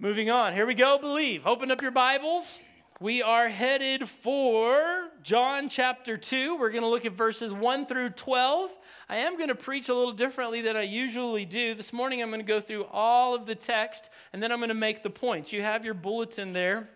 Moving on, here we go. Believe. Open up your Bibles. We are headed for John chapter 2. We're going to look at verses 1 through 12. I am going to preach a little differently than I usually do. This morning I'm going to go through all of the text and then I'm going to make the points. You have your bulletin there.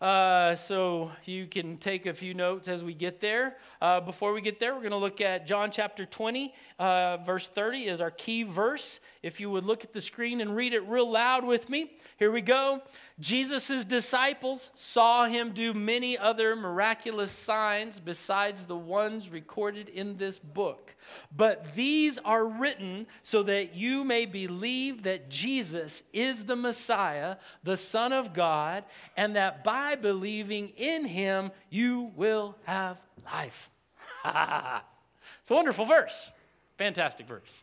Uh, so you can take a few notes as we get there. Uh, before we get there, we're going to look at John chapter 20, uh, verse 30 is our key verse. If you would look at the screen and read it real loud with me. Here we go. Jesus' disciples saw him do many other miraculous signs besides the ones recorded in this book. But these are written so that you may believe that Jesus is the Messiah, the Son of God, and that by believing in him you will have life. it's a wonderful verse. Fantastic verse.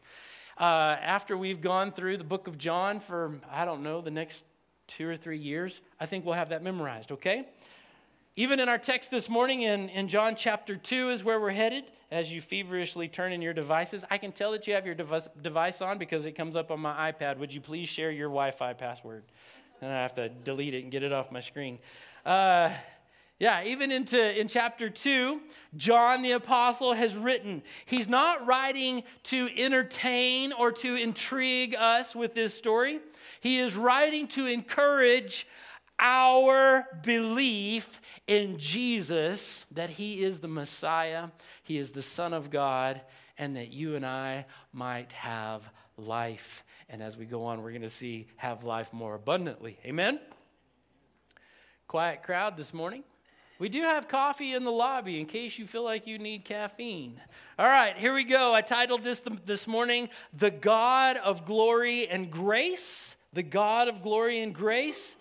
Uh, after we've gone through the book of John for, I don't know, the next two or three years, I think we'll have that memorized, okay? Even in our text this morning in, in John chapter 2 is where we're headed as you feverishly turn in your devices. I can tell that you have your device, on because it comes up on my iPad. Would you please share your Wi Fi password? And I have to delete it and get it off my screen. Uh, yeah, even into in chapter 2, John the apostle has written. He's not writing to entertain or to intrigue us with this story. He is writing to encourage our belief in Jesus that he is the Messiah, he is the Son of God, and that you and I might have life. And as we go on, we're going to see have life more abundantly. Amen? Quiet crowd this morning. We do have coffee in the lobby in case you feel like you need caffeine. All right, here we go. I titled this this morning, The God of Glory and Grace the God of glory and grace.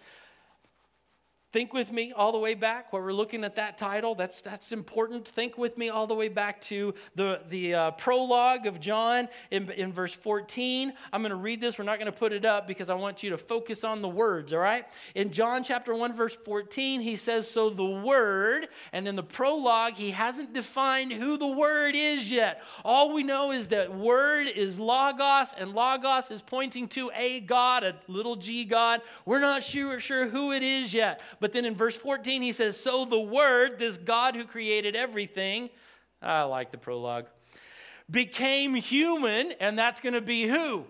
Think with me all the way back while we're looking at that title. That's, that's important. Think with me all the way back to the, the uh, prologue of John in, in verse 14. I'm going to read this. We're not going to put it up because I want you to focus on the words, all right? In John chapter 1, verse 14, he says, So the Word, and in the prologue, he hasn't defined who the Word is yet. All we know is that Word is Logos, and Logos is pointing to a God, a little g God. We're not sure, sure who it is yet. But then in verse 14, he says, So the Word, this God who created everything, I like the prologue, became human, and that's going to be who?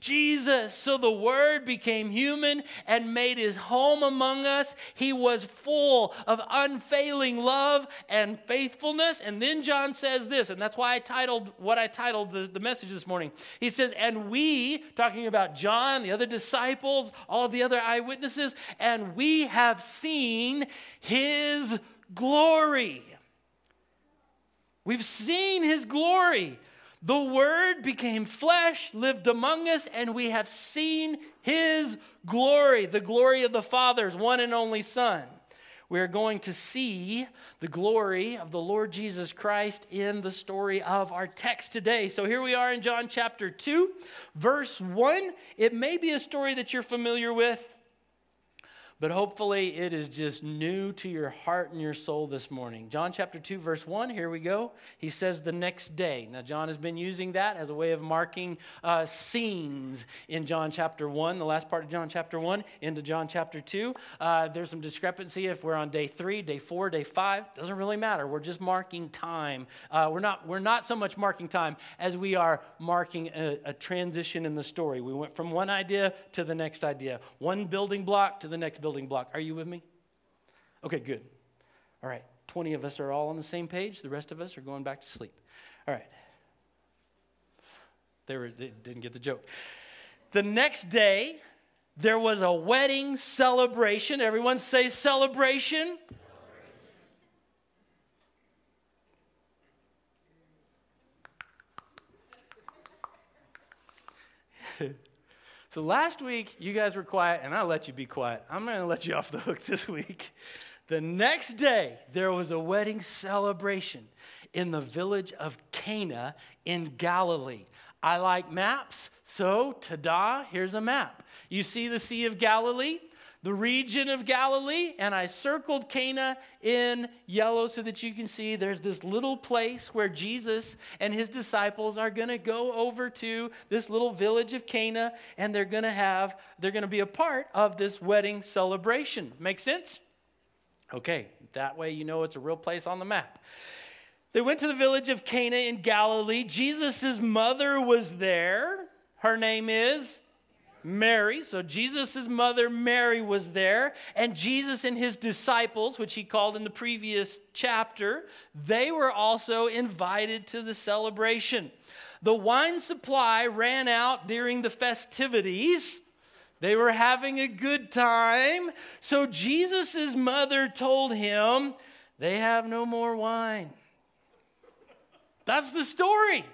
Jesus. So the Word became human and made his home among us. He was full of unfailing love and faithfulness. And then John says this, and that's why I titled what I titled the, the message this morning. He says, And we, talking about John, the other disciples, all the other eyewitnesses, and we have seen his glory. We've seen his glory. The Word became flesh, lived among us, and we have seen His glory, the glory of the Father's one and only Son. We are going to see the glory of the Lord Jesus Christ in the story of our text today. So here we are in John chapter 2, verse 1. It may be a story that you're familiar with but hopefully it is just new to your heart and your soul this morning. John chapter 2, verse 1, here we go. He says, the next day. Now, John has been using that as a way of marking uh, scenes in John chapter 1, the last part of John chapter 1, into John chapter 2. Uh, there's some discrepancy if we're on day 3, day 4, day 5. Doesn't really matter. We're just marking time. Uh, we're, not, we're not so much marking time as we are marking a, a transition in the story. We went from one idea to the next idea, one building block to the next building building block. Are you with me? Okay, good. All right, 20 of us are all on the same page. The rest of us are going back to sleep. All right. They, were, they didn't get the joke. The next day, there was a wedding celebration. Everyone say celebration. So last week, you guys were quiet, and I let you be quiet. I'm going to let you off the hook this week. The next day, there was a wedding celebration in the village of Cana in Galilee. I like maps, so ta da, here's a map. You see the Sea of Galilee? The region of Galilee, and I circled Cana in yellow so that you can see there's this little place where Jesus and his disciples are going to go over to this little village of Cana, and they're going to have, they're going to be a part of this wedding celebration. Make sense? Okay, that way you know it's a real place on the map. They went to the village of Cana in Galilee. Jesus' mother was there. Her name is Mary. So Jesus' mother, Mary, was there. And Jesus and his disciples, which he called in the previous chapter, they were also invited to the celebration. The wine supply ran out during the festivities. They were having a good time. So Jesus' mother told him, They have no more wine. That's the story.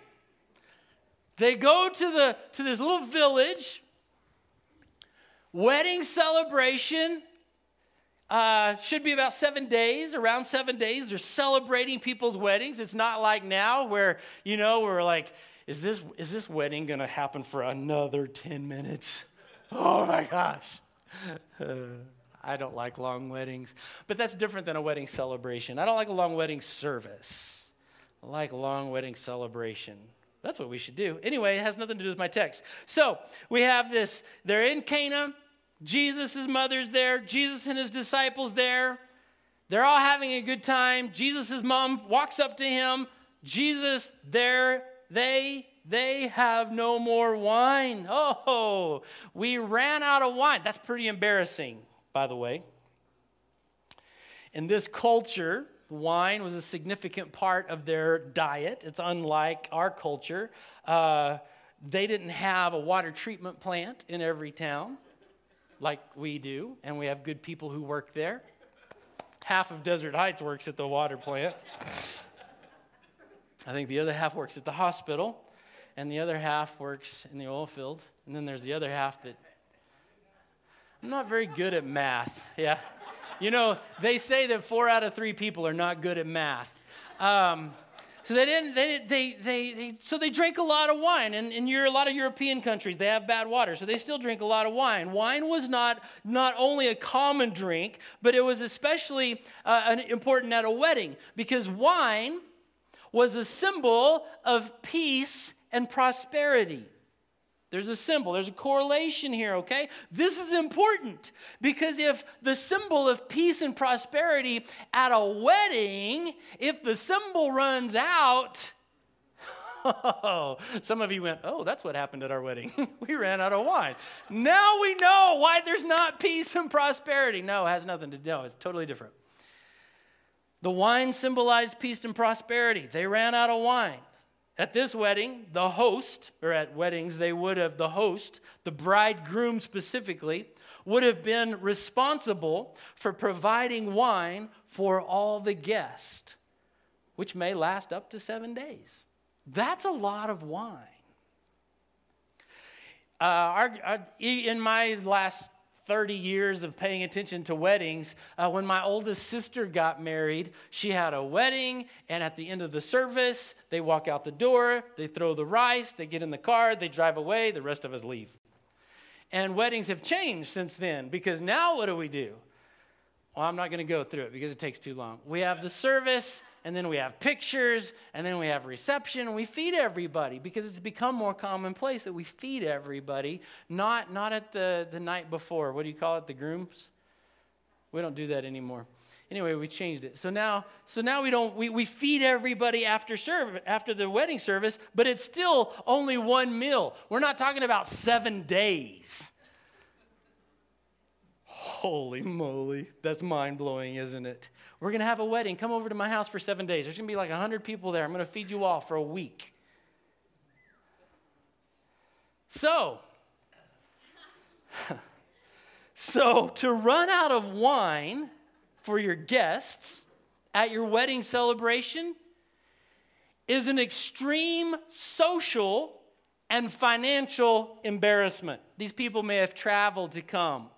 They go to, the, to this little village, wedding celebration. Uh, should be about seven days, around seven days. They're celebrating people's weddings. It's not like now where, you know, we're like, is this, is this wedding going to happen for another 10 minutes? Oh my gosh. Uh, I don't like long weddings, but that's different than a wedding celebration. I don't like a long wedding service. I like long wedding celebration. That's what we should do. Anyway, it has nothing to do with my text. So we have this, they're in Cana. Jesus' mother's there. Jesus and his disciples there. They're all having a good time. Jesus' mom walks up to him. Jesus, there, they they have no more wine. Oh, we ran out of wine. That's pretty embarrassing, by the way. In this culture, wine was a significant part of their diet. It's unlike our culture. Uh, they didn't have a water treatment plant in every town like we do, and we have good people who work there. Half of Desert Heights works at the water plant. I think the other half works at the hospital and the other half works in the oil field. And then there's the other half that I'm not very good at math. Yeah. You know, they say that four out of three people are not good at math. Um, so they didn't, they, they, they, they, so they drank a lot of wine. And in a lot of European countries, they have bad water. So they still drink a lot of wine. Wine was not, not only a common drink, but it was especially uh, important at a wedding because wine was a symbol of peace and prosperity. There's a symbol, there's a correlation here, okay? This is important because if the symbol of peace and prosperity at a wedding, if the symbol runs out, Oh, some of you went, Oh, that's what happened at our wedding. we ran out of wine. Now we know why there's not peace and prosperity. No, it has nothing to do. No, it's totally different. The wine symbolized peace and prosperity. They ran out of wine. At this wedding, the host, or at weddings, they would have, the host, the bridegroom specifically, would have been responsible for providing wine for all the guests, which may last up to seven days. That's a lot of wine. Uh, our, our, in my last 30 years of paying attention to weddings. Uh, when my oldest sister got married, she had a wedding, and at the end of the service, they walk out the door, they throw the rice, they get in the car, they drive away, the rest of us leave. And weddings have changed since then because now what do we do? Well, I'm not going to go through it because it takes too long. We have the service, and then we have pictures, and then we have reception, and we feed everybody because it's become more commonplace that we feed everybody, not, not at the, the night before. What do you call it? The grooms? We don't do that anymore. Anyway, we changed it. So now, so now we don't we, we feed everybody after serve after the wedding service, but it's still only one meal. We're not talking about seven days. Holy moly, that's mind blowing, isn't it? We're to have a wedding. Come over to my house for seven days. There's to be like 100 people there. I'm to feed you all for a week. So, so to run out of wine for your guests at your wedding celebration is an extreme social and financial embarrassment. These people may have traveled to come.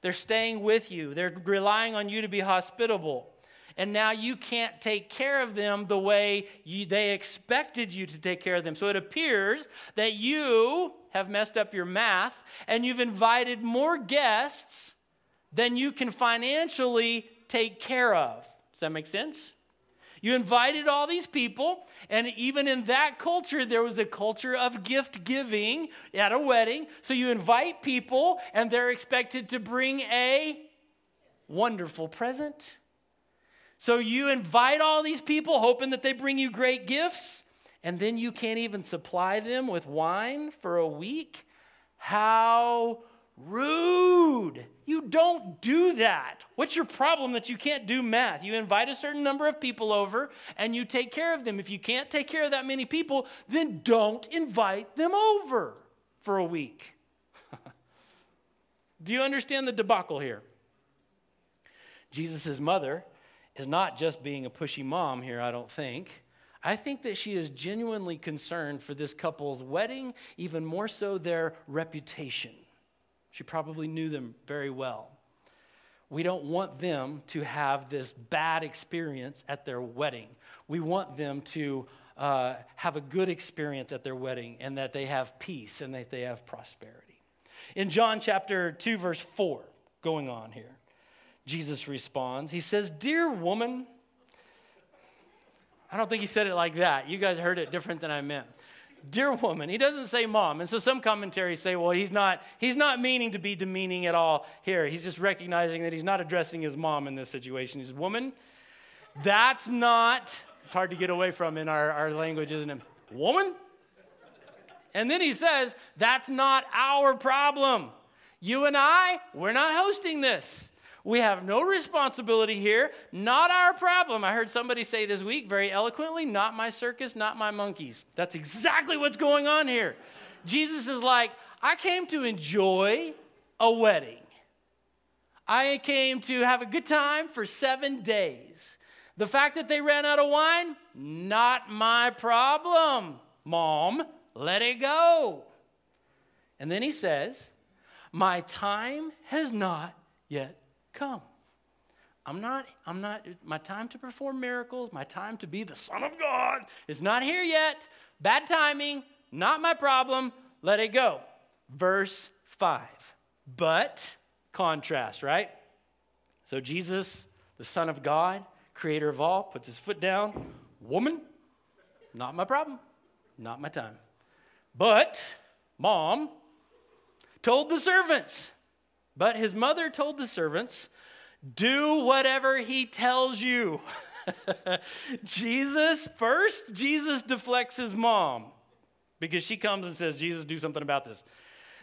They're staying with you. They're relying on you to be hospitable. And now you can't take care of them the way you, they expected you to take care of them. So it appears that you have messed up your math and you've invited more guests than you can financially take care of. Does that make sense? You invited all these people, and even in that culture, there was a culture of gift giving at a wedding. So you invite people, and they're expected to bring a wonderful present. So you invite all these people, hoping that they bring you great gifts, and then you can't even supply them with wine for a week? How rude. You don't do that. What's your problem that you can't do math? You invite a certain number of people over and you take care of them. If you can't take care of that many people, then don't invite them over for a week. do you understand the debacle here? Jesus' mother is not just being a pushy mom here, I don't think. I think that she is genuinely concerned for this couple's wedding, even more so their reputation. She probably knew them very well. We don't want them to have this bad experience at their wedding. We want them to uh, have a good experience at their wedding and that they have peace and that they have prosperity. In John chapter 2, verse 4, going on here, Jesus responds. He says, Dear woman, I don't think he said it like that. You guys heard it different than I meant dear woman he doesn't say mom. And so some commentaries say well he's not he's not meaning to be demeaning at all here. He's just recognizing that he's not addressing his mom in this situation. He's woman that's not it's hard to get away from in our, our language isn't it? Woman? And then he says that's not our problem. You and i we're not hosting this we have no responsibility here, not our problem. I heard somebody say this week very eloquently not my circus, not my monkeys. That's exactly what's going on here. Jesus is like, I came to enjoy a wedding. I came to have a good time for seven days. The fact that they ran out of wine, not my problem, mom. Let it go. And then he says, My time has not yet come. I'm not, I'm not, my time to perform miracles, my time to be the Son of God is not here yet. Bad timing, not my problem. Let it go. Verse 5. But, contrast, right? So Jesus, the Son of God, creator of all, puts his foot down. Woman, not my problem, not my time. But, mom, told the servants, but his mother told the servants, Do whatever he tells you. Jesus, first, Jesus deflects his mom because she comes and says, Jesus, do something about this.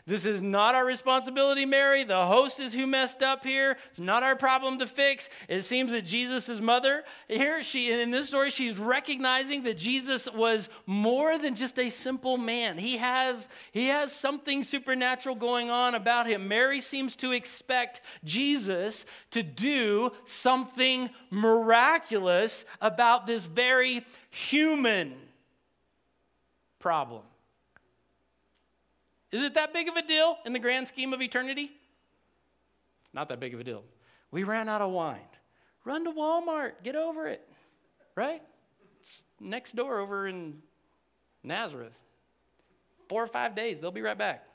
This is not our responsibility, Mary. The host is who messed up here. It's not our problem to fix. It seems that Jesus' mother, here, she in this story, she's recognizing that Jesus was more than just a simple man. He has, he has something supernatural going on about him. Mary seems to expect Jesus to do something miraculous about this very human problem. Is it that big of a deal in the grand scheme of eternity? Not that big of a deal. We ran out of wine. Run to Walmart, get over it, right? It's next door over in Nazareth. Four or five days, they'll be right back.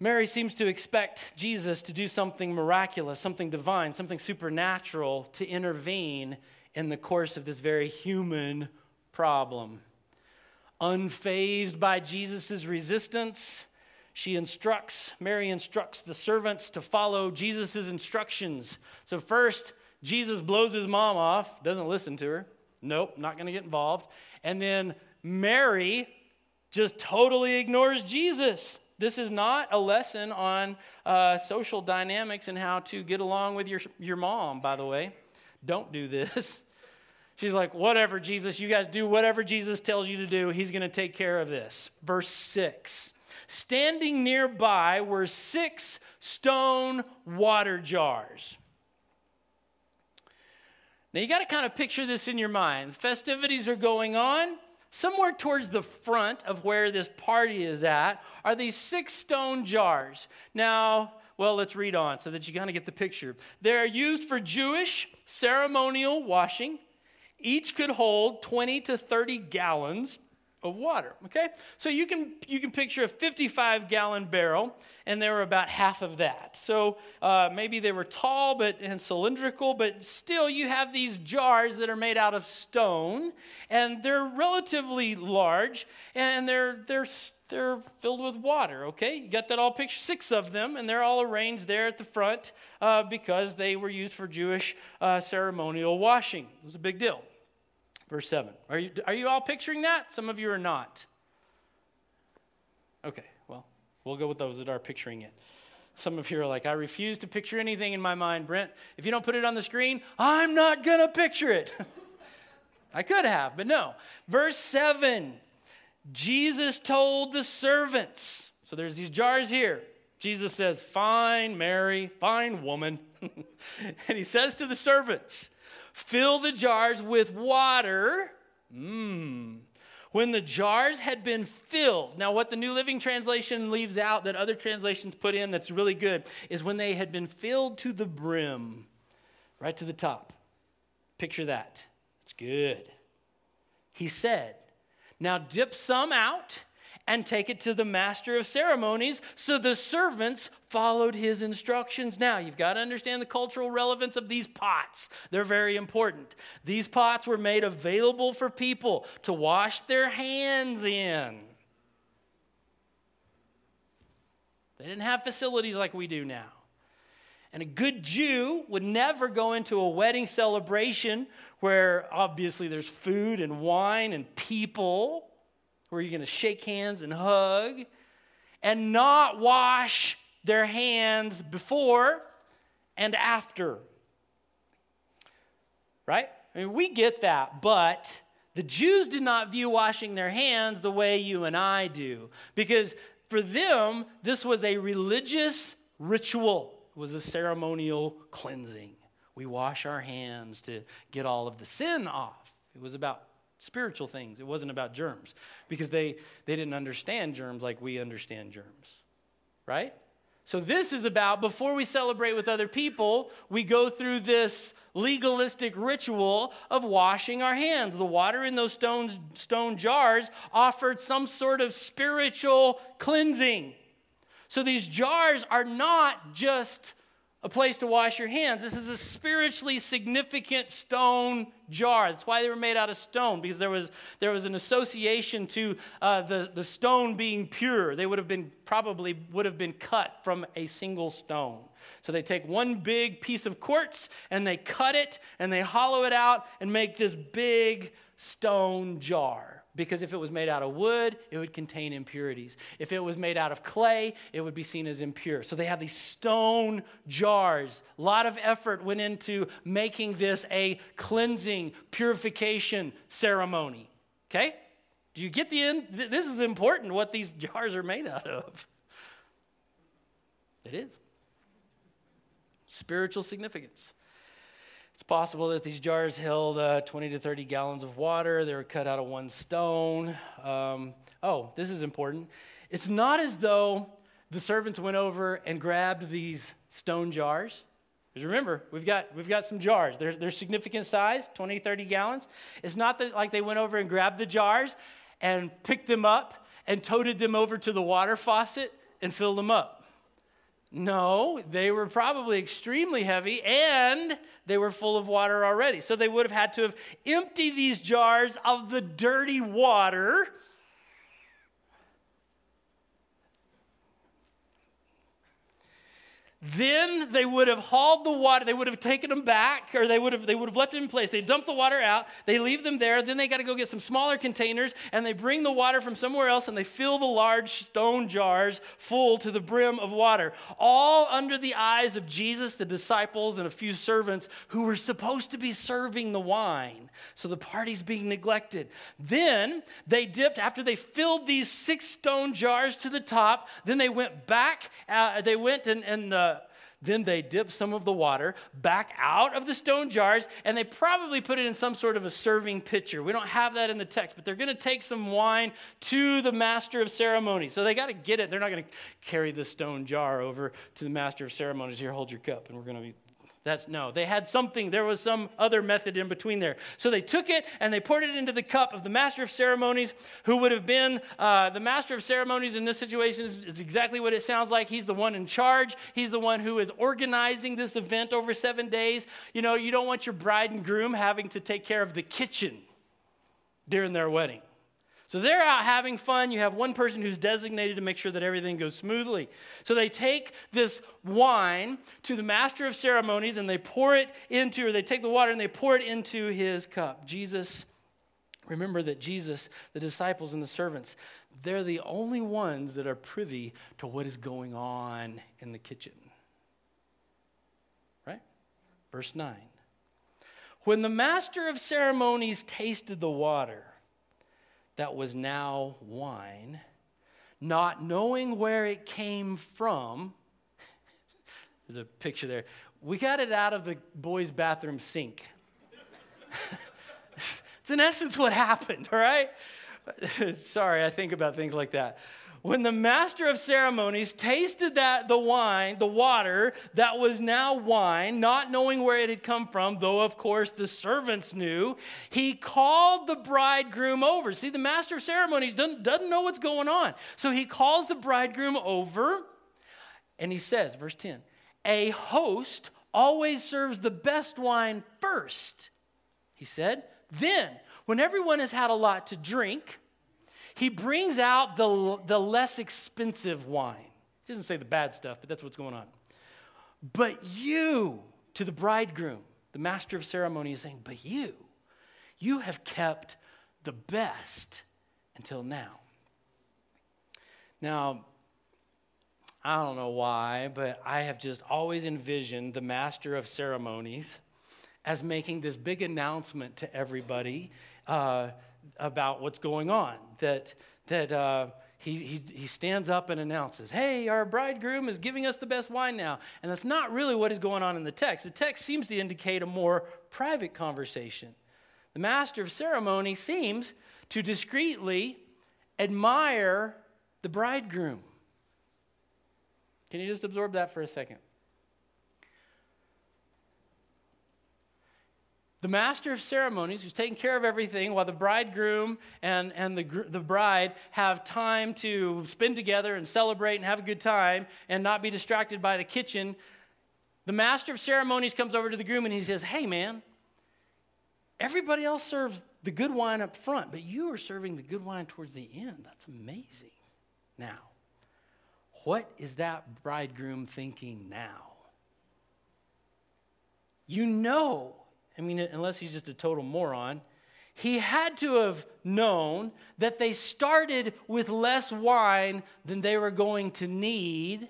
Mary seems to expect Jesus to do something miraculous, something divine, something supernatural to intervene in the course of this very human problem. Unfazed by Jesus' resistance, she instructs, Mary instructs the servants to follow Jesus' instructions. So, first, Jesus blows his mom off, doesn't listen to her. Nope, not going to get involved. And then Mary just totally ignores Jesus. This is not a lesson on uh, social dynamics and how to get along with your, your mom, by the way. Don't do this. She's like, whatever, Jesus, you guys do whatever Jesus tells you to do. He's going to take care of this. Verse 6 Standing nearby were six stone water jars. Now you got to kind of picture this in your mind. Festivities are going on. Somewhere towards the front of where this party is at are these six stone jars. Now, well, let's read on so that you kind of get the picture. They're used for Jewish ceremonial washing each could hold 20 to 30 gallons of water. Okay? So you can you can picture a 55 gallon barrel, and there were about half of that. So uh, maybe they were tall but and cylindrical, but still you have these jars that are made out of stone, and they're relatively large, and they're they're they're filled with water. Okay, you got that all pictured. Six of them, and they're all arranged there at the front uh, because they were used for Jewish uh, ceremonial washing. It was a big deal. Verse 7. Are you, are you all picturing that? Some of you are not. Okay, well, we'll go with those that are picturing it. Some of you are like, I refuse to picture anything in my mind, Brent. If you don't put it on the screen, I'm not going to picture it. I could have, but no. Verse 7 Jesus told the servants. So there's these jars here. Jesus says, Fine, Mary, fine woman. and he says to the servants, Fill the jars with water. Mmm. When the jars had been filled, now what the New Living Translation leaves out that other translations put in that's really good is when they had been filled to the brim, right to the top. Picture that. It's good. He said, Now dip some out and take it to the master of ceremonies. So the servants followed his instructions. Now, you've got to understand the cultural relevance of these pots. They're very important. These pots were made available for people to wash their hands in. They didn't have facilities like we do now. And a good Jew would never go into a wedding celebration where obviously there's food and wine and people where you're going to shake hands and hug and not wash their hands before and after. Right? I mean, we get that, but the Jews did not view washing their hands the way you and I do. Because for them, this was a religious ritual, it was a ceremonial cleansing. We wash our hands to get all of the sin off. It was about spiritual things. It wasn't about germs because they, they didn't understand germs like we understand germs, right? So, this is about before we celebrate with other people, we go through this legalistic ritual of washing our hands. The water in those stone, stone jars offered some sort of spiritual cleansing. So, these jars are not just a place to wash your hands. This is a spiritually significant stone jar. That's why they were made out of stone, because there was, there was an association to uh, the, the stone being pure. They would have been probably would have been cut from a single stone. So they take one big piece of quartz and they cut it and they hollow it out and make this big stone jar because if it was made out of wood, it would contain impurities. If it was made out of clay, it would be seen as impure. So they have these stone jars. A lot of effort went into making this a cleansing, purification ceremony. Okay? Do you get the end? This is important what these jars are made out of. It is. Spiritual significance. It's possible that these jars held uh, 20 to 30 gallons of water. They were cut out of one stone. Um, oh, this is important. It's not as though the servants went over and grabbed these stone jars. Because remember, we've got, we've got some jars. They're, they're significant size, 20, 30 gallons. It's not that like they went over and grabbed the jars and picked them up and toted them over to the water faucet and filled them up. No, they were probably extremely heavy and they were full of water already. So they would have had to have emptied these jars of the dirty water Then they would have hauled the water, they would have taken them back, or they would have they would have left them in place. They dump the water out, they leave them there, then they got to go get some smaller containers, and they bring the water from somewhere else and they fill the large stone jars full to the brim of water. All under the eyes of Jesus, the disciples, and a few servants who were supposed to be serving the wine. So the party's being neglected. Then they dipped, after they filled these six stone jars to the top, then they went back, uh, they went and, and the then they dip some of the water back out of the stone jars and they probably put it in some sort of a serving pitcher. We don't have that in the text, but they're going to take some wine to the master of ceremonies. So they got to get it. They're not going to carry the stone jar over to the master of ceremonies. Here, hold your cup, and we're going to be That's no, they had something, there was some other method in between there. So they took it and they poured it into the cup of the master of ceremonies, who would have been uh, the master of ceremonies in this situation, is, is exactly what it sounds like. He's the one in charge, he's the one who is organizing this event over seven days. You know, you don't want your bride and groom having to take care of the kitchen during their wedding. So they're out having fun. You have one person who's designated to make sure that everything goes smoothly. So they take this wine to the master of ceremonies and they pour it into, or they take the water and they pour it into his cup. Jesus, remember that Jesus, the disciples, and the servants, they're the only ones that are privy to what is going on in the kitchen. Right? Verse 9. When the master of ceremonies tasted the water, that was now wine, not knowing where it came from. There's a picture there. We got it out of the boys' bathroom sink. it's in essence what happened, all right? Sorry, I think about things like that when the master of ceremonies tasted that the wine, the water that was now wine, not knowing where it had come from, though of course the servants knew, he called the bridegroom over. See, the master of ceremonies doesn't, doesn't know what's going on. So he calls the bridegroom over and he says, verse 10, a host always serves the best wine first. He said, then, when everyone has had a lot to drink, he brings out the, the less expensive wine. He doesn't say the bad stuff, but that's what's going on. But you, to the bridegroom, the master of ceremony is saying, But you, you have kept the best until now. Now, I don't know why, but I have just always envisioned the master of ceremonies as making this big announcement to everybody. Uh, about what's going on. That, that uh, he, he, he stands up and announces, Hey, our bridegroom is giving us the best wine now. And that's not really what is going on in the text. The text seems to indicate a more private conversation. The master of ceremony seems to discreetly admire the bridegroom. Can you just absorb that for a second? The master of ceremonies who's taking care of everything while the bridegroom and, and the, the bride have time to spend together and celebrate and have a good time and not be distracted by the kitchen the master of ceremonies comes over to the groom and he says hey man everybody else serves the good wine up front but you are serving the good wine towards the end. That's amazing. Now what is that bridegroom thinking now? You know I mean, unless he's just a total moron, he had to have known that they started with less wine than they were going to need,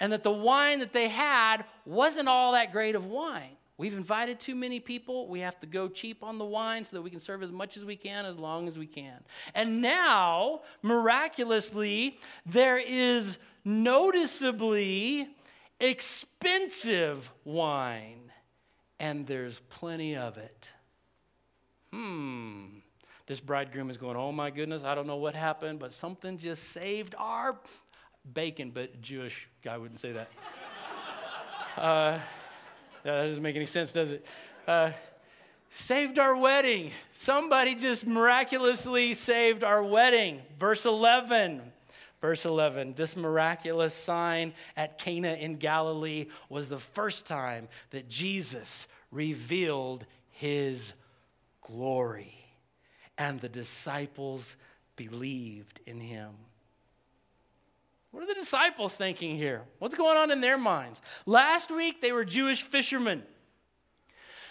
and that the wine that they had wasn't all that great of wine. We've invited too many people. We have to go cheap on the wine so that we can serve as much as we can, as long as we can. And now, miraculously, there is noticeably expensive wine and there's plenty of it. Hmm. This bridegroom is going, Oh my goodness, I don't know what happened, but something just saved our bacon. But Jewish guy wouldn't say that. uh, that doesn't make any sense, does it? Uh, saved our wedding. Somebody just miraculously saved our wedding. Verse 11. Verse 11 This miraculous sign at Cana in Galilee was the first time that Jesus revealed his glory, and the disciples believed in him. What are the disciples thinking here? What's going on in their minds? Last week, they were Jewish fishermen.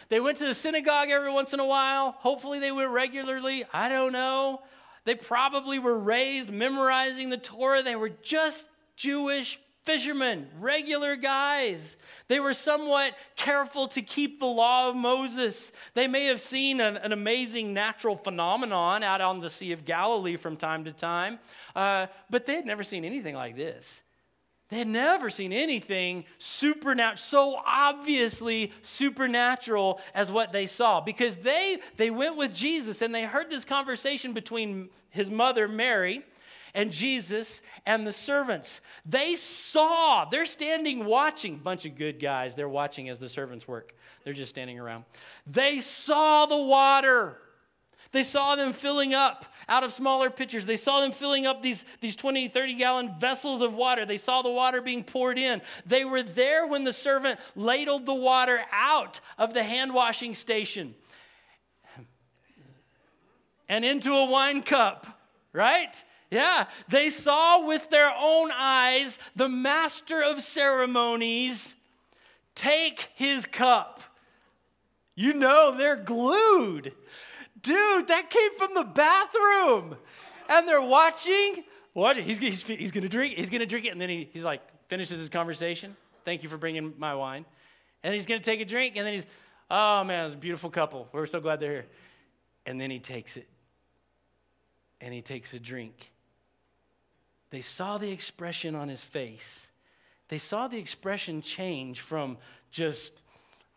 They went to the synagogue every once in a while. Hopefully, they went regularly. I don't know. They probably were raised memorizing the Torah. They were just Jewish fishermen, regular guys. They were somewhat careful to keep the law of Moses. They may have seen an, an amazing natural phenomenon out on the Sea of Galilee from time to time, uh, but they had never seen anything like this. They had never seen anything supernatural, so obviously supernatural as what they saw. Because they, they went with Jesus and they heard this conversation between his mother, Mary, and Jesus and the servants. They saw, they're standing watching, bunch of good guys, they're watching as the servants work. They're just standing around. They saw the water. They saw them filling up out of smaller pitchers. They saw them filling up these, these 20, 30 gallon vessels of water. They saw the water being poured in. They were there when the servant ladled the water out of the hand washing station and into a wine cup, right? Yeah, they saw with their own eyes the master of ceremonies take his cup. You know, they're glued. Dude, that came from the bathroom. And they're watching. What? He's, he's, he's going to drink. He's going to drink it. And then he, he's like, finishes his conversation. Thank you for bringing my wine. And he's going to take a drink. And then he's, oh man, it's a beautiful couple. We're so glad they're here. And then he takes it. And he takes a drink. They saw the expression on his face. They saw the expression change from just,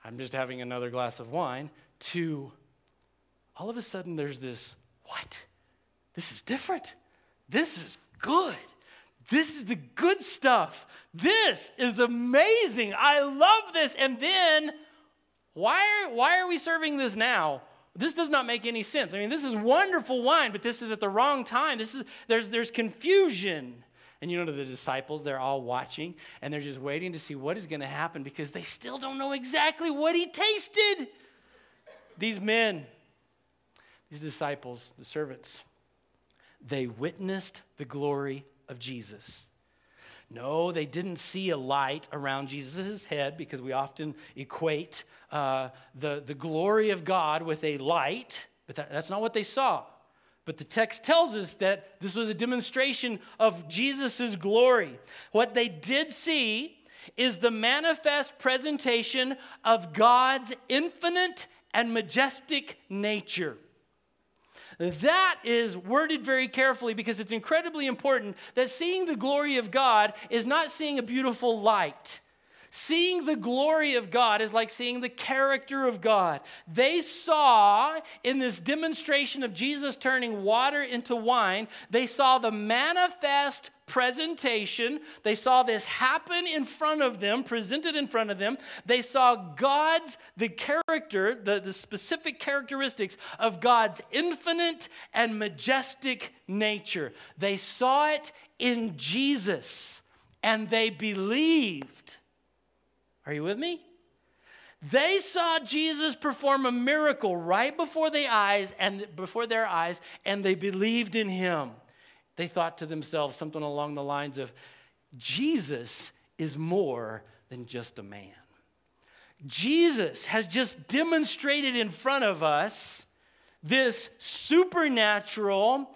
I'm just having another glass of wine, to all of a sudden there's this, what? This is different. This is good. This is the good stuff. This is amazing. I love this. And then, why are, why are we serving this now? This does not make any sense. I mean, this is wonderful wine, but this is at the wrong time. This is, there's, there's confusion. And you know, the disciples, they're all watching and they're just waiting to see what is going to happen because they still don't know exactly what he tasted. These men, these disciples, the servants, they witnessed the glory of Jesus. No, they didn't see a light around Jesus' head because we often equate uh, the, the glory of God with a light, but that, that's not what they saw. But the text tells us that this was a demonstration of Jesus' glory. What they did see is the manifest presentation of God's infinite and majestic nature. That is worded very carefully because it's incredibly important that seeing the glory of God is not seeing a beautiful light. Seeing the glory of God is like seeing the character of God. They saw in this demonstration of Jesus turning water into wine, they saw the manifest presentation. They saw this happen in front of them, presented in front of them. They saw God's, the character, the, the specific characteristics of God's infinite and majestic nature. They saw it in Jesus and they believed. Are you with me? They saw Jesus perform a miracle right before their eyes and before their eyes and they believed in him. They thought to themselves something along the lines of Jesus is more than just a man. Jesus has just demonstrated in front of us this supernatural,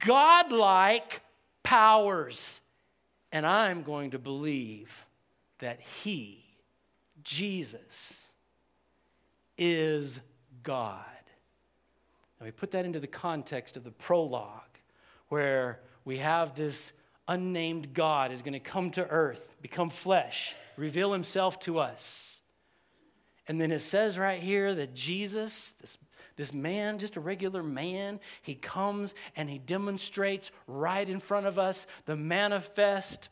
godlike powers. And I'm going to believe that he Jesus is God. Now we put that into the context of the prologue, where we have this unnamed God is going to come to earth, become flesh, reveal himself to us. And then it says right here that Jesus, this, this man, just a regular man, he comes and he demonstrates right in front of us the manifest.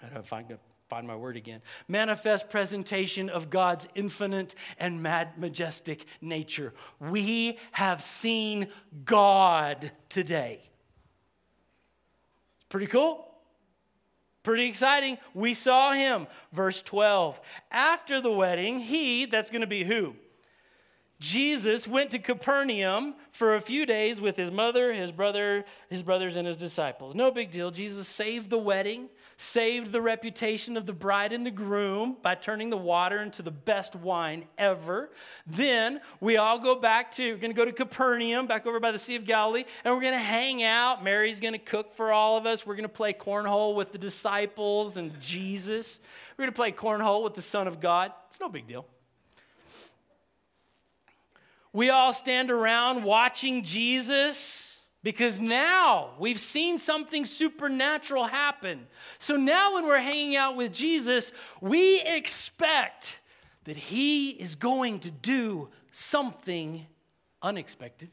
I don't know if I find my word again manifest presentation of God's infinite and mad, majestic nature. We have seen God today. It's Pretty cool. Pretty exciting. We saw him. Verse 12. After the wedding, he, that's going to be who? Jesus went to Capernaum for a few days with his mother, his brother, his brothers, and his disciples. No big deal. Jesus saved the wedding, saved the reputation of the bride and the groom by turning the water into the best wine ever. Then we all go back to, we're going to go to Capernaum, back over by the Sea of Galilee, and we're going to hang out. Mary's going to cook for all of us. We're going to play cornhole with the disciples and Jesus. We're going to play cornhole with the Son of God. It's no big deal. We all stand around watching Jesus because now we've seen something supernatural happen. So now, when we're hanging out with Jesus, we expect that he is going to do something unexpected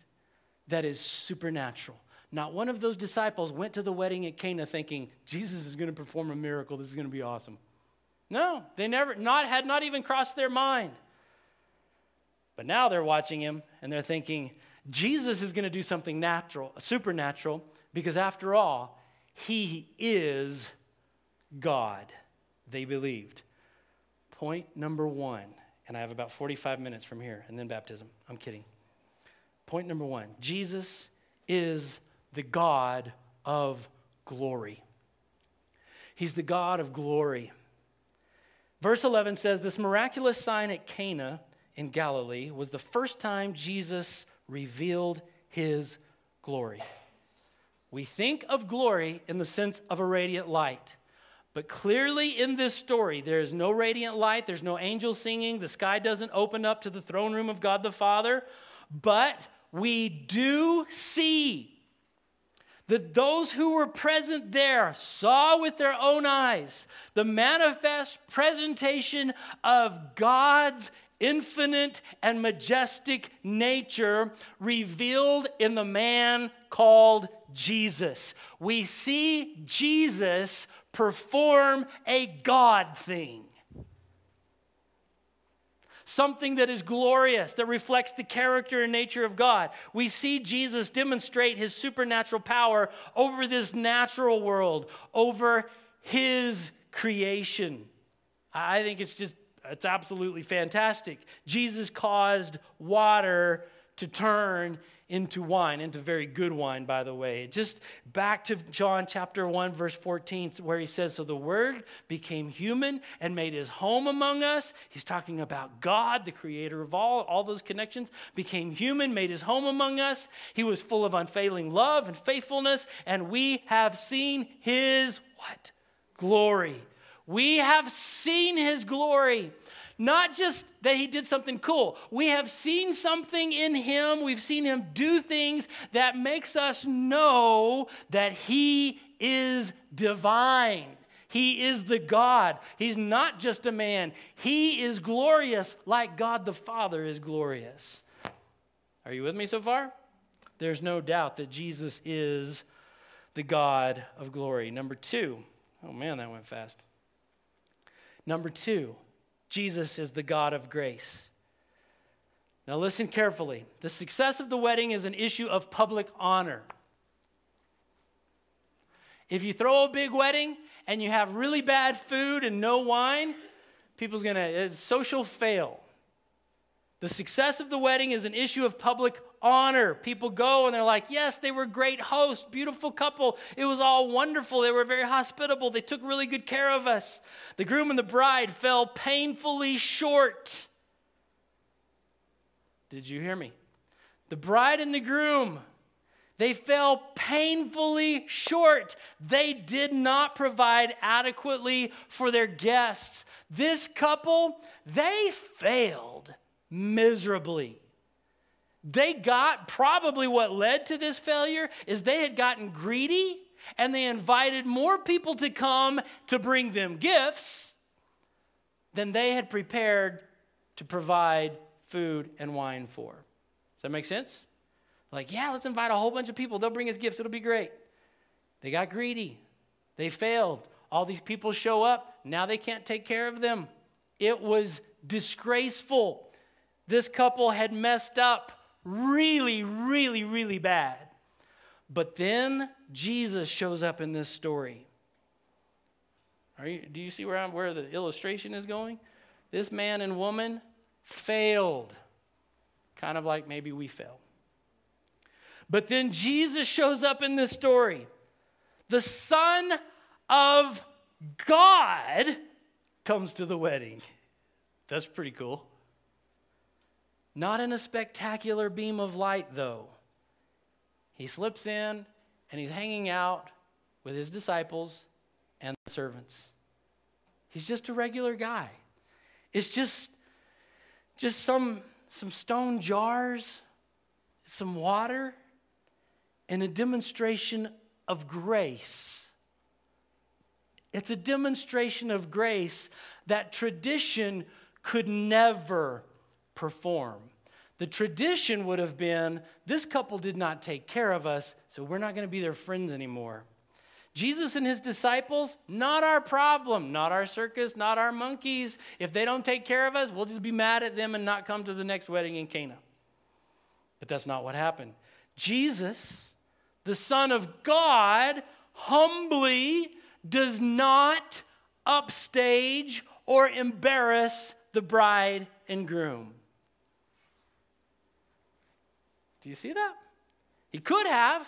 that is supernatural. Not one of those disciples went to the wedding at Cana thinking, Jesus is going to perform a miracle. This is going to be awesome. No, they never, not, had not even crossed their mind. But now they're watching him and they're thinking, Jesus is going to do something natural, supernatural, because after all, he is God. They believed. Point number one, and I have about 45 minutes from here, and then baptism. I'm kidding. Point number one Jesus is the God of glory. He's the God of glory. Verse 11 says, This miraculous sign at Cana in Galilee was the first time Jesus revealed his glory. We think of glory in the sense of a radiant light. But clearly in this story, there is no radiant light, there's no angels singing, the sky doesn't open up to the throne room of God the Father. But we do see that those who were present there saw with their own eyes the manifest presentation of God's infinite and majestic nature revealed in the man called Jesus. We see Jesus perform a God thing something that is glorious, that reflects the character and nature of God. We see Jesus demonstrate his supernatural power over this natural world, over his creation. I think it's just, it's absolutely fantastic. Jesus caused water to turn into wine, into very good wine, by the way. Just back to John chapter 1, verse 14, where he says, So the Word became human and made his home among us. He's talking about God, the creator of all, all those connections, became human, made his home among us. He was full of unfailing love and faithfulness, and we have seen his what? Glory. We have seen his glory. Not just that he did something cool. We have seen something in him. We've seen him do things that makes us know that he is divine. He is the God. He's not just a man. He is glorious like God the Father is glorious. Are you with me so far? There's no doubt that Jesus is the God of glory. Number two, oh man, that went fast. Number two, Jesus is the God of grace. Now, listen carefully. The success of the wedding is an issue of public honor. If you throw a big wedding and you have really bad food and no wine, people's gonna, it's social fail. The success of the wedding is an issue of public honor. People go and they're like, yes, they were great hosts, beautiful couple. It was all wonderful. They were very hospitable. They took really good care of us. The groom and the bride fell painfully short. Did you hear me? The bride and the groom, they fell painfully short. They did not provide adequately for their guests. This couple, they failed miserably. They got probably what led to this failure is they had gotten greedy and they invited more people to come to bring them gifts than they had prepared to provide food and wine for. Does that make sense? Like, yeah, let's invite a whole bunch of people. They'll bring us gifts. It'll be great. They got greedy. They failed. All these people show up. Now they can't take care of them. It was disgraceful. This couple had messed up really, really, really bad. But then Jesus shows up in this story. You, do you see where, I'm, where the illustration is going? This man and woman failed, kind of like maybe we failed. But then Jesus shows up in this story. The Son of God comes to the wedding. That's pretty cool. Not in a spectacular beam of light, though. He slips in and he's hanging out with his disciples and the servants. He's just a regular guy. It's just just some some stone jars, some water, and a demonstration of grace. It's a demonstration of grace that tradition could never perform. The tradition would have been this couple did not take care of us, so we're not going to be their friends anymore. Jesus and his disciples, not our problem, not our circus, not our monkeys. If they don't take care of us, we'll just be mad at them and not come to the next wedding in Cana. But that's not what happened. Jesus, the Son of God, humbly does not upstage or embarrass the bride and groom. Do you see that? He could have.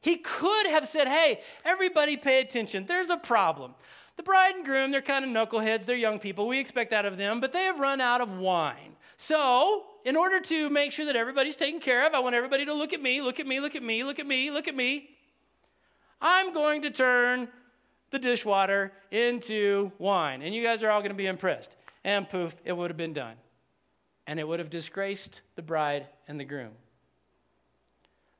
He could have said, hey, everybody pay attention. There's a problem. The bride and groom, they're kind of knuckleheads. They're young people. We expect that of them, but they have run out of wine. So, in order to make sure that everybody's taken care of, I want everybody to look at me, look at me, look at me, look at me, look at me. I'm going to turn the dishwater into wine. And you guys are all going to be impressed. And poof, it would have been done. And it would have disgraced the bride and the groom.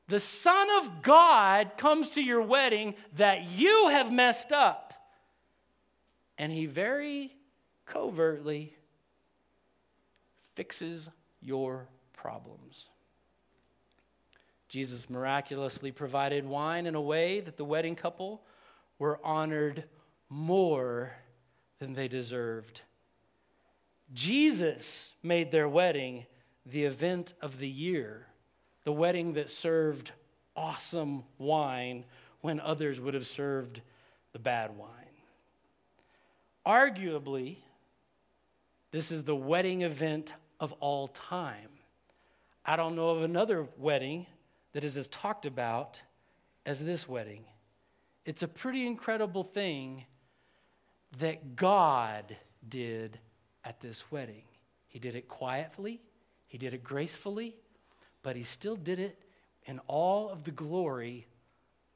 The Son of God comes to your wedding that you have messed up. And he very covertly fixes your problems. Jesus miraculously provided wine in a way that the wedding couple were honored more than they deserved. Jesus made their wedding the event of the year the wedding that served awesome wine when others would have served the bad wine. Arguably, this is the wedding event of all time. I don't know of another wedding that is as talked about as this wedding. It's a pretty incredible thing that God did at this wedding. He did it quietly, He did it gracefully, but he still did it in all of the glory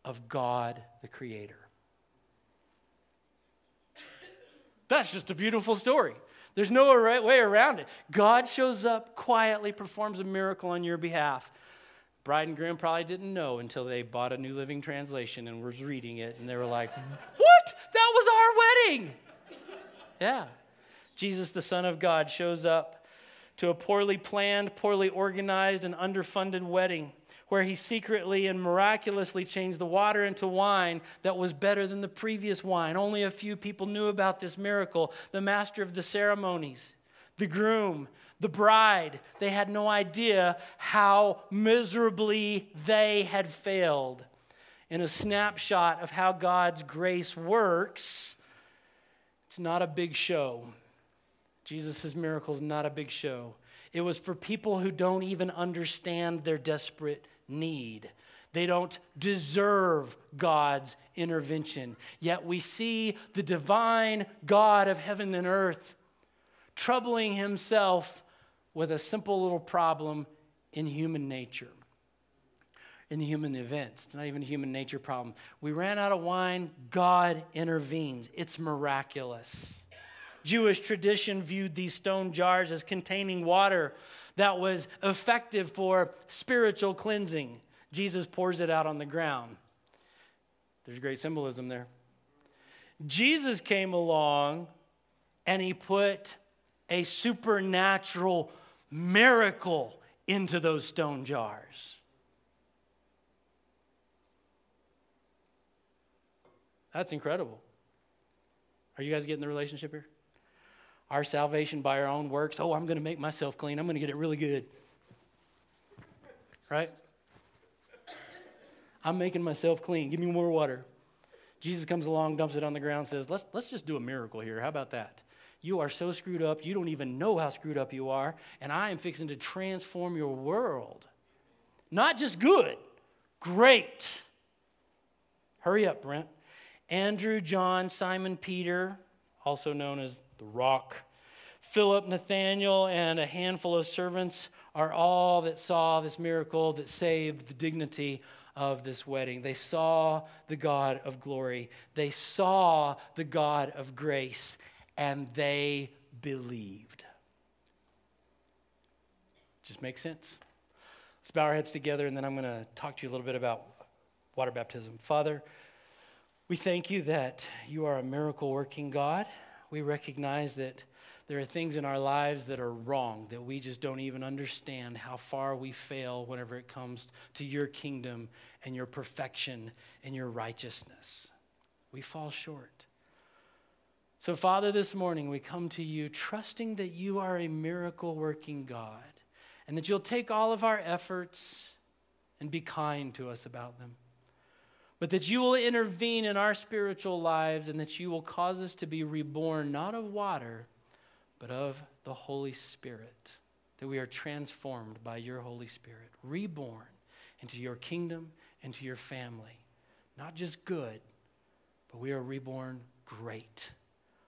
of God the Creator. That's just a beautiful story. There's no right way around it. God shows up quietly, performs a miracle on your behalf. Bride and groom probably didn't know until they bought a New Living Translation and was reading it, and they were like, What? That was our wedding. Yeah. Jesus, the Son of God, shows up to a poorly planned, poorly organized, and underfunded wedding where he secretly and miraculously changed the water into wine that was better than the previous wine. Only a few people knew about this miracle. The master of the ceremonies, the groom, the bride, they had no idea how miserably they had failed. In a snapshot of how God's grace works, it's not a big show. Jesus' miracle is not a big show. It was for people who don't even understand their desperate need. They don't deserve God's intervention. Yet we see the divine God of heaven and earth troubling himself with a simple little problem in human nature, in the human events. It's not even a human nature problem. We ran out of wine, God intervenes. It's miraculous. Jewish tradition viewed these stone jars as containing water that was effective for spiritual cleansing. Jesus pours it out on the ground. There's great symbolism there. Jesus came along and he put a supernatural miracle into those stone jars. That's incredible. Are you guys getting the relationship here? Our salvation by our own works. Oh, I'm going to make myself clean. I'm going to get it really good. Right? I'm making myself clean. Give me more water. Jesus comes along, dumps it on the ground, says, let's, let's just do a miracle here. How about that? You are so screwed up, you don't even know how screwed up you are, and I am fixing to transform your world. Not just good, great. Hurry up, Brent. Andrew, John, Simon, Peter, also known as the rock. Philip, Nathaniel, and a handful of servants are all that saw this miracle that saved the dignity of this wedding. They saw the God of glory, they saw the God of grace, and they believed. Just makes sense. Let's bow our heads together, and then I'm going to talk to you a little bit about water baptism. Father, we thank you that you are a miracle working God. We recognize that there are things in our lives that are wrong, that we just don't even understand how far we fail whenever it comes to your kingdom and your perfection and your righteousness. We fall short. So, Father, this morning we come to you trusting that you are a miracle working God and that you'll take all of our efforts and be kind to us about them. But that you will intervene in our spiritual lives and that you will cause us to be reborn not of water, but of the Holy Spirit. That we are transformed by your Holy Spirit, reborn into your kingdom, and to your family. Not just good, but we are reborn great.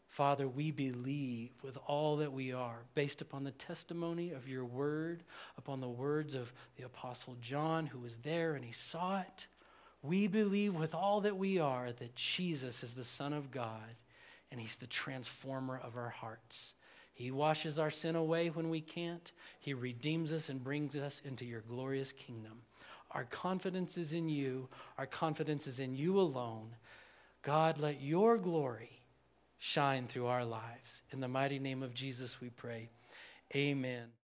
Father, we believe with all that we are, based upon the testimony of your word, upon the words of the Apostle John, who was there and he saw it. We believe with all that we are that Jesus is the Son of God and he's the transformer of our hearts. He washes our sin away when we can't, he redeems us and brings us into your glorious kingdom. Our confidence is in you, our confidence is in you alone. God, let your glory shine through our lives. In the mighty name of Jesus, we pray. Amen.